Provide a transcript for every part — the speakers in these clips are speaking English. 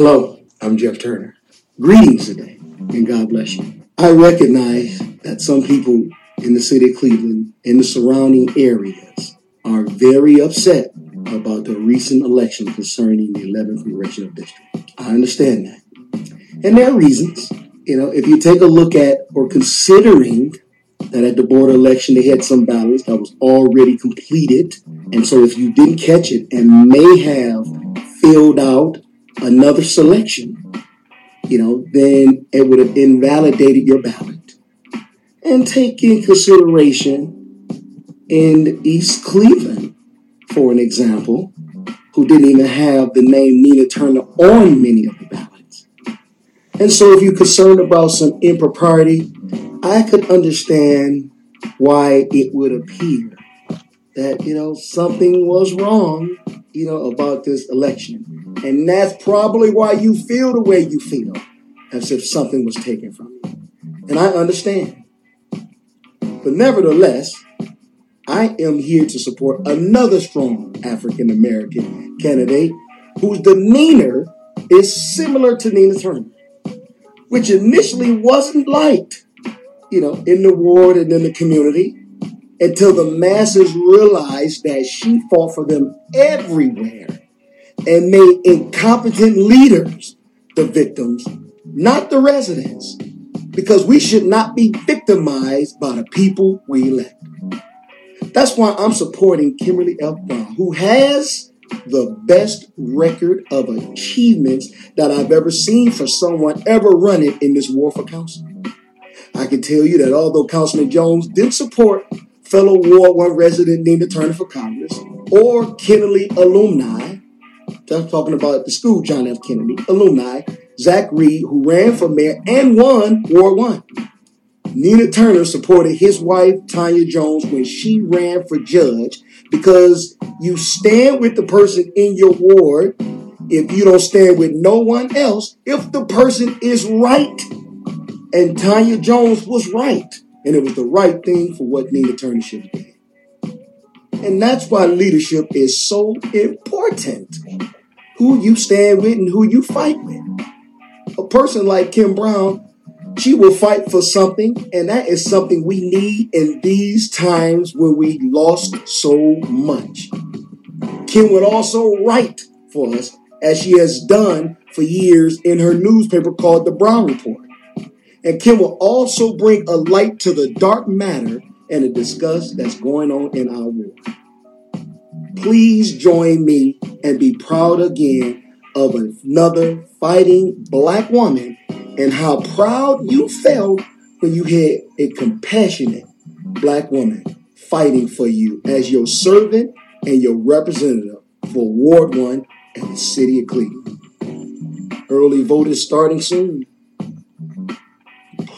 Hello, I'm Jeff Turner. Greetings today, and God bless you. I recognize that some people in the city of Cleveland and the surrounding areas are very upset about the recent election concerning the 11th Congressional District. I understand that. And there are reasons. You know, if you take a look at or considering that at the board election they had some ballots that was already completed. And so if you didn't catch it and may have filled out another selection, you know, then it would have invalidated your ballot. And take in consideration in East Cleveland, for an example, who didn't even have the name Nina Turner on many of the ballots. And so if you're concerned about some impropriety, I could understand why it would appear that, you know, something was wrong, you know, about this election. And that's probably why you feel the way you feel, as if something was taken from you. And I understand. But nevertheless, I am here to support another strong African American candidate whose demeanor is similar to Nina Turner, which initially wasn't liked you know, in the ward and in the community until the masses realized that she fought for them everywhere and made incompetent leaders the victims, not the residents. Because we should not be victimized by the people we elect. That's why I'm supporting Kimberly F. Brown, who has the best record of achievements that I've ever seen for someone ever running in this war for council. I can tell you that although Councilman Jones did support fellow Ward 1 resident Nina Turner for Congress or Kennedy alumni, just talking about the school John F. Kennedy alumni, Zack Reed, who ran for mayor and won Ward 1. Nina Turner supported his wife, Tanya Jones, when she ran for judge because you stand with the person in your ward if you don't stand with no one else, if the person is right. And Tanya Jones was right. And it was the right thing for what Nina Turner should be. And that's why leadership is so important. Who you stand with and who you fight with. A person like Kim Brown, she will fight for something, and that is something we need in these times where we lost so much. Kim would also write for us, as she has done for years in her newspaper called The Brown Report and Kim will also bring a light to the dark matter and the disgust that's going on in our world. Please join me and be proud again of another fighting black woman and how proud you felt when you had a compassionate black woman fighting for you as your servant and your representative for Ward 1 and the city of Cleveland. Early vote is starting soon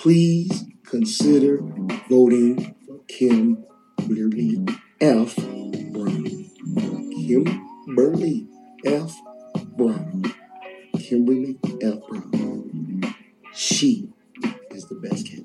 please consider voting for Kim Burley F. Brown. Kim Burley F. Brown. Kimberly F. Brown. She is the best candidate.